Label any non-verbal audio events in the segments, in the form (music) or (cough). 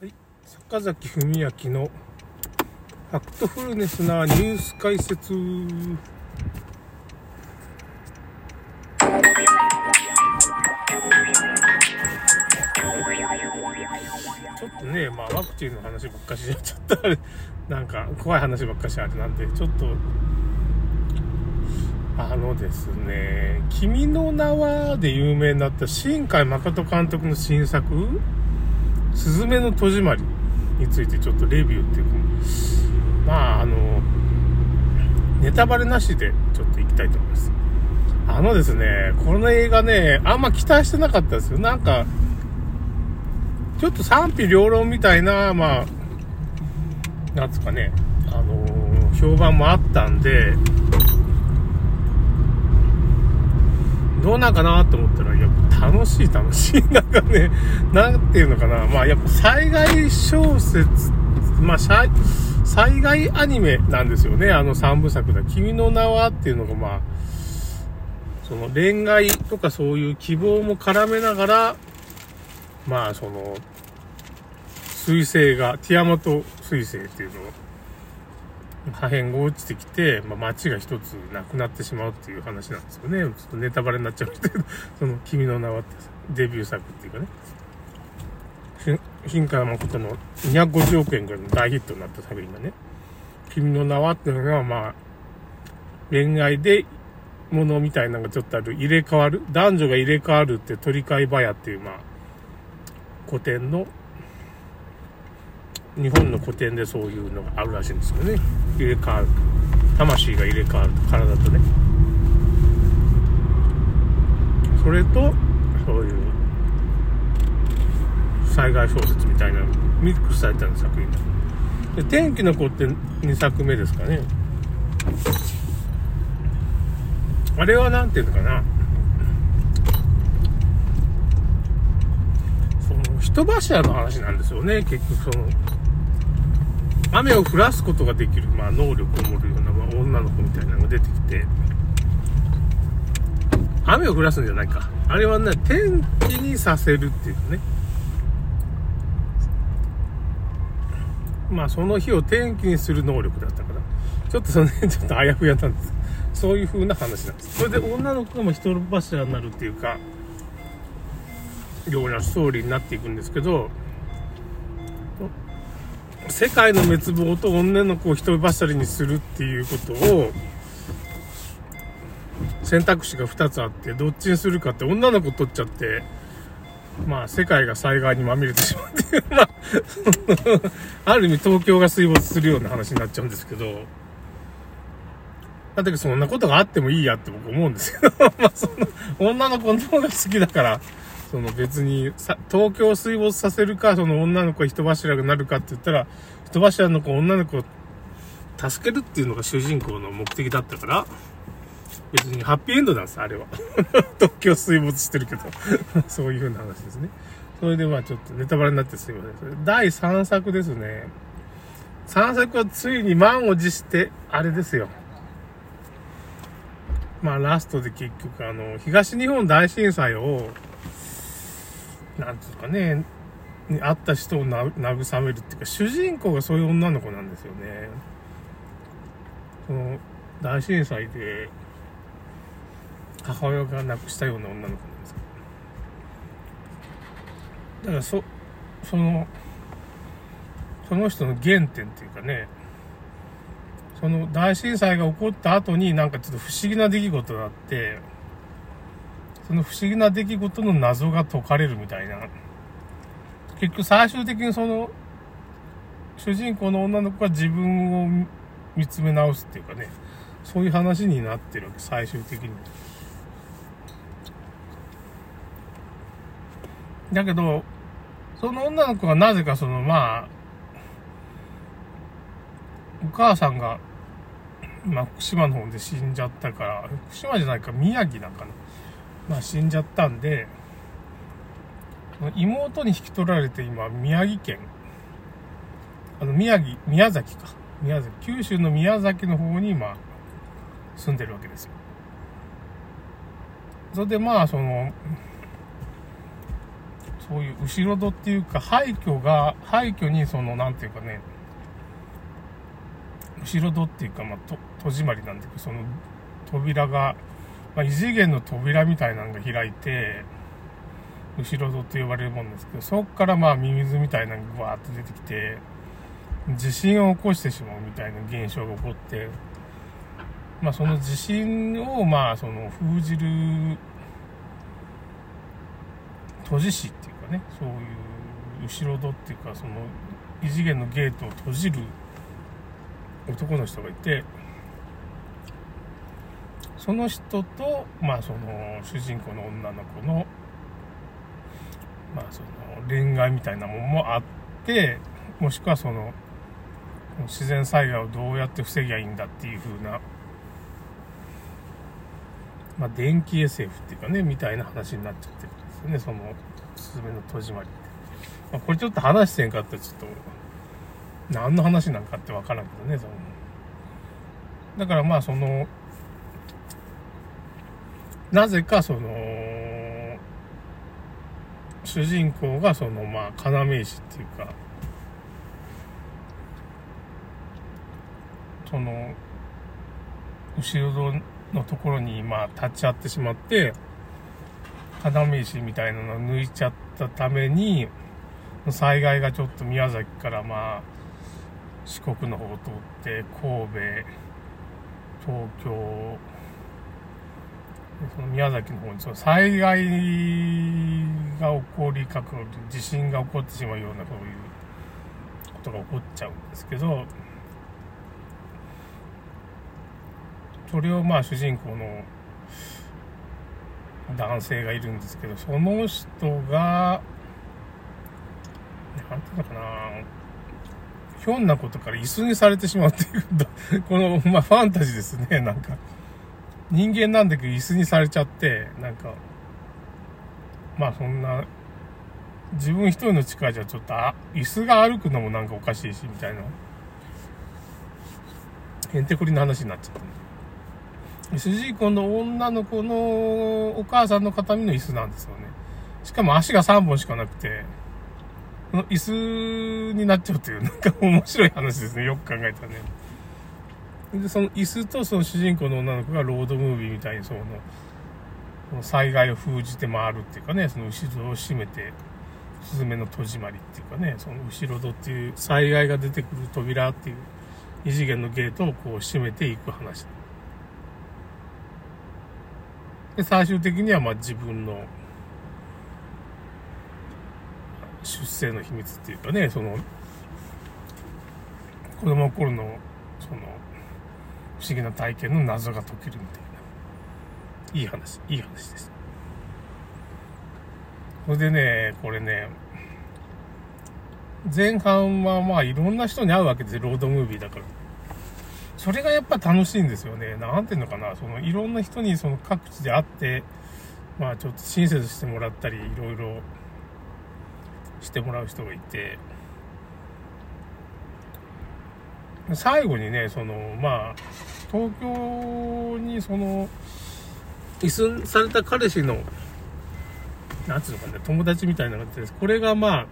はい、坂崎文明のファクトフルネスなニュース解説。ちょっとね、まあワクチンの話ばっかしちゃった。あれ、なんか怖い話ばっかしあれなんで、ちょっと、あのですね、君の名はで有名になった新海誠監督の新作、すずめの戸締まりについてちょっとレビューっていうか、まあ、あの、ネタバレなしでちょっと行きたいと思います。あのですね、この映画ね、あんま期待してなかったですよ。なんか、ちょっと賛否両論みたいな、まあ、なんつうかね、あのー、評判もあったんで、どうなんかなと思ったら、やっぱ楽しい楽しい。なんかね、(laughs) なんていうのかな。まあやっぱ災害小説、まあ災害アニメなんですよね。あの三部作だ。君の名はっていうのがまあ、その恋愛とかそういう希望も絡めながら、まあその、彗星が、ティアマト彗星っていうのを、破片が落ちてきて、まあ、街が一つなくなってしまうっていう話なんですよね。ちょっとネタバレになっちゃうんですけど、(laughs) その、君の名はってデビュー作っていうかね。新海誠の250億円ぐらいの大ヒットになった作品がね、君の名はっていうのが、まあ、恋愛で、ものみたいなのがちょっとある、入れ替わる、男女が入れ替わるって鳥飼早っていう、まあ、古典の日本の古典でそういうのがあるらしいんですよね。入れ替わる。魂が入れ替わると体とね。それとそういう災害小説みたいなミックスされた作品。で天気の子って2作目ですかね。あれは何ていうのかな。その人柱の話なんですよね。結局その雨を降らすことができる、まあ、能力を持るような、まあ、女の子みたいなのが出てきて、雨を降らすんじゃないか。あれはね、天気にさせるっていうね。まあ、その日を天気にする能力だったから、ちょっとその辺 (laughs) ちょっとあやふやなんです。そういう風な話なんです。それで女の子がも人柱になるっていうか、ようなストーリーになっていくんですけど、世界の滅亡と女の子を人柱にするっていうことを選択肢が2つあってどっちにするかって女の子取っちゃってまあ世界が災害にまみれてしまうっていう (laughs) まあ (laughs) ある意味東京が水没するような話になっちゃうんですけど。だってそんなことがあってもいいやって僕思うんですけど。(laughs) まあその女の子の方が好きだから。その別にさ、東京を水没させるか、その女の子人柱がなるかって言ったら、人柱の子、女の子を助けるっていうのが主人公の目的だったから、別にハッピーエンドなんです、あれは。(laughs) 東京水没してるけど (laughs) そういう風な話ですね。それでまあちょっとネタバレになってすいません。第3作ですね。3作はついに満を持して、あれですよ。まあラストで結局あの、東日本大震災をなんつうかね、に会った人を慰めるっていうか、主人公がそういう女の子なんですよね。その、大震災で、母親が亡くしたような女の子なんですけどだからそ、その、その人の原点っていうかね、その大震災が起こった後になんかちょっと不思議な出来事があって、その不思議な出来事の謎が解かれるみたいな。結局最終的にその、主人公の女の子が自分を見つめ直すっていうかね、そういう話になってるわけ、最終的に。だけど、その女の子がなぜかその、まあ、お母さんが、まあ、福島の方で死んじゃったから、福島じゃないか、宮城なんかな。まあ、死んじゃったんで、妹に引き取られて今、宮城県、あの、宮城、宮崎か。宮崎、九州の宮崎の方に今、住んでるわけですよ。それでまあ、その、そういう後ろ戸っていうか、廃墟が、廃墟にその、なんていうかね、後ろ戸っていうか、まあ、と、戸締まりなんだけど、その、扉が、まあ、異次元の扉みたいなのが開いて、後ろ戸と呼ばれるもんですけど、そこからまあ、ミミズみたいなのがわーっと出てきて、地震を起こしてしまうみたいな現象が起こって、まあ、その地震を、まあ、その、封じる、閉じ師っていうかね、そういう後ろ戸っていうか、その、異次元のゲートを閉じる男の人がいて、その人と、まあ、その、主人公の女の子の、まあ、その、恋愛みたいなものもあって、もしくはその、自然災害をどうやって防ぎゃいいんだっていう風な、まあ、電気 SF っていうかね、みたいな話になっちゃってるんですよね、その、すすめの戸締まりって。まあ、これちょっと話してんかってちょっと、何の話なんかってわからんけどね、その。だからまあその、なぜかその、主人公がそのまあ要石っていうか、その、後ろのところにまあ立ち会ってしまって、要石みたいなのを抜いちゃったために、災害がちょっと宮崎からまあ、四国の方を通って神戸、東京、その宮崎の方にその災害が起こりかかる、地震が起こってしまうようなそういうことが起こっちゃうんですけど、それをまあ主人公の男性がいるんですけど、その人が、なんていうのかな、ひょんなことから椅子にされてしまうっていう、この、まあ、ファンタジーですね、なんか。人間なんだけど椅子にされちゃって、なんか、まあそんな、自分一人の力じゃちょっと、あ、椅子が歩くのもなんかおかしいし、みたいな。へんてこりな話になっちゃった主人公の女の子のお母さんの形見の椅子なんですよね。しかも足が3本しかなくて、その椅子になっちゃうという、なんか面白い話ですね。よく考えたらね。で、その椅子とその主人公の女の子がロードムービーみたいにその、その災害を封じて回るっていうかね、その後ろを閉めて、スズメの戸締まりっていうかね、その後ろ戸っていう災害が出てくる扉っていう異次元のゲートをこう閉めていく話。で、最終的にはまあ自分の出生の秘密っていうかね、その、子供の頃の、その、不思議な体験の謎が解けるみたいな。いい話、いい話です。それでね、これね、前半はまあいろんな人に会うわけですよ、ロードムービーだから。それがやっぱ楽しいんですよね。なんていうのかな、そのいろんな人にその各地で会って、まあちょっと親切してもらったり、いろいろしてもらう人がいて、最後にね、その、まあ、東京にその、椅子された彼氏の、なんつうのかね、友達みたいなのがあって、これがま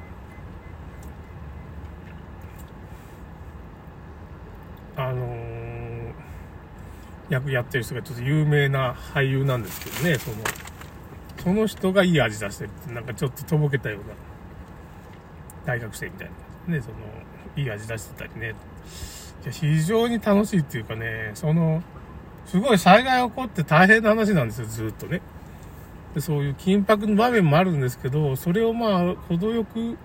あ、あのー、役やってる人がちょっと有名な俳優なんですけどね、その、その人がいい味出してるって、なんかちょっととぼけたような、大学生みたいな、ね、その、いい味出してたりね。いや、非常に楽しいっていうかね、その、すごい災害起こって大変な話なんですよ、ずっとね。でそういう緊迫の場面もあるんですけど、それをまあ、程よく、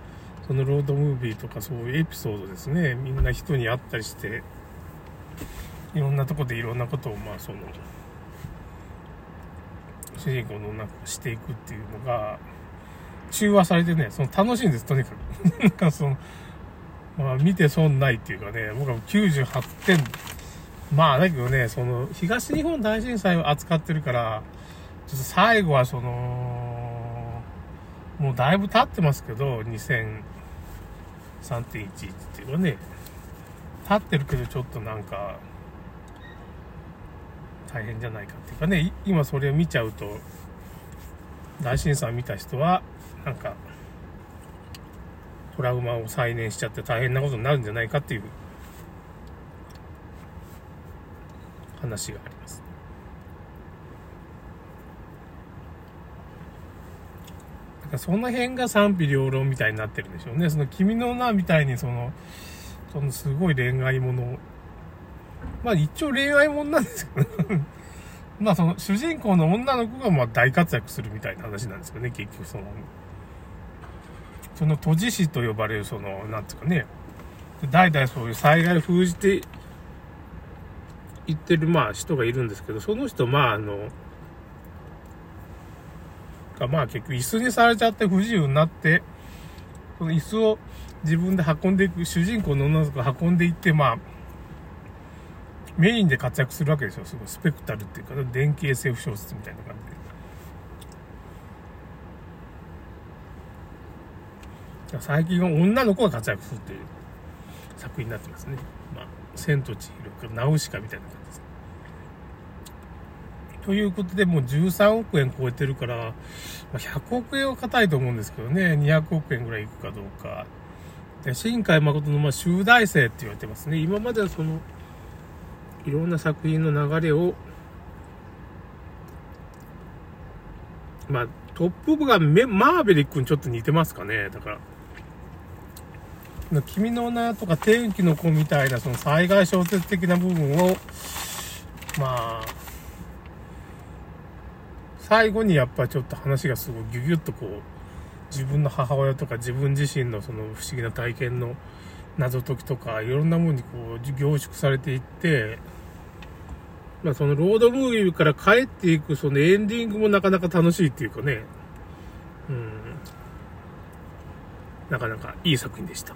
そのロードムービーとかそういうエピソードですね、みんな人に会ったりして、いろんなとこでいろんなことをまあ、その、主人公のなんかしていくっていうのが、中和されてね、その楽しいんです、とにかく。(laughs) なんかその、まあ見て損ないっていうかね、僕は98点。まあだけどね、その、東日本大震災を扱ってるから、ちょっと最後はその、もうだいぶ経ってますけど、2003.11っていうかね、経ってるけどちょっとなんか、大変じゃないかっていうかね、今それを見ちゃうと、大震災を見た人は、なんか、トラウマを再燃しちゃって大変なことになるんじゃないかっていう話があります。だからその辺が賛否両論みたいになってるんでしょうね。その君の名みたいにその、そのすごい恋愛ものまあ一応恋愛もんなんですけど (laughs) まあその主人公の女の子がまあ大活躍するみたいな話なんですよね、結局その。その都知事と呼ばれるその、なんつうかね、代々そういう災害封じて言ってるまあ人がいるんですけど、その人まああの、がまあ結局椅子にされちゃって不自由になって、その椅子を自分で運んでいく、主人公の女の子が運んでいって、まあ、メインで活躍するわけですよ。すごいスペクタルっていうか、電気 SF 小説みたいな感じで。最近は女の子が活躍するっていう作品になってますね。まあ、千と千尋かナウシカみたいな感じです。ということで、もう13億円超えてるから、まあ、100億円は硬いと思うんですけどね、200億円ぐらいいくかどうか。で、新海誠のまあ集大成って言われてますね。今まではその、いろんな作品の流れを、まあ、トップ部がメマーベリックにちょっと似てますかね。だから、君の名とか天気の子みたいなその災害小説的な部分を、まあ、最後にやっぱちょっと話がすごいギュギュッとこう、自分の母親とか自分自身のその不思議な体験の謎解きとか、いろんなものにこう凝縮されていって、まあそのロードムービーから帰っていくそのエンディングもなかなか楽しいっていうかね、うん、なかなかいい作品でした。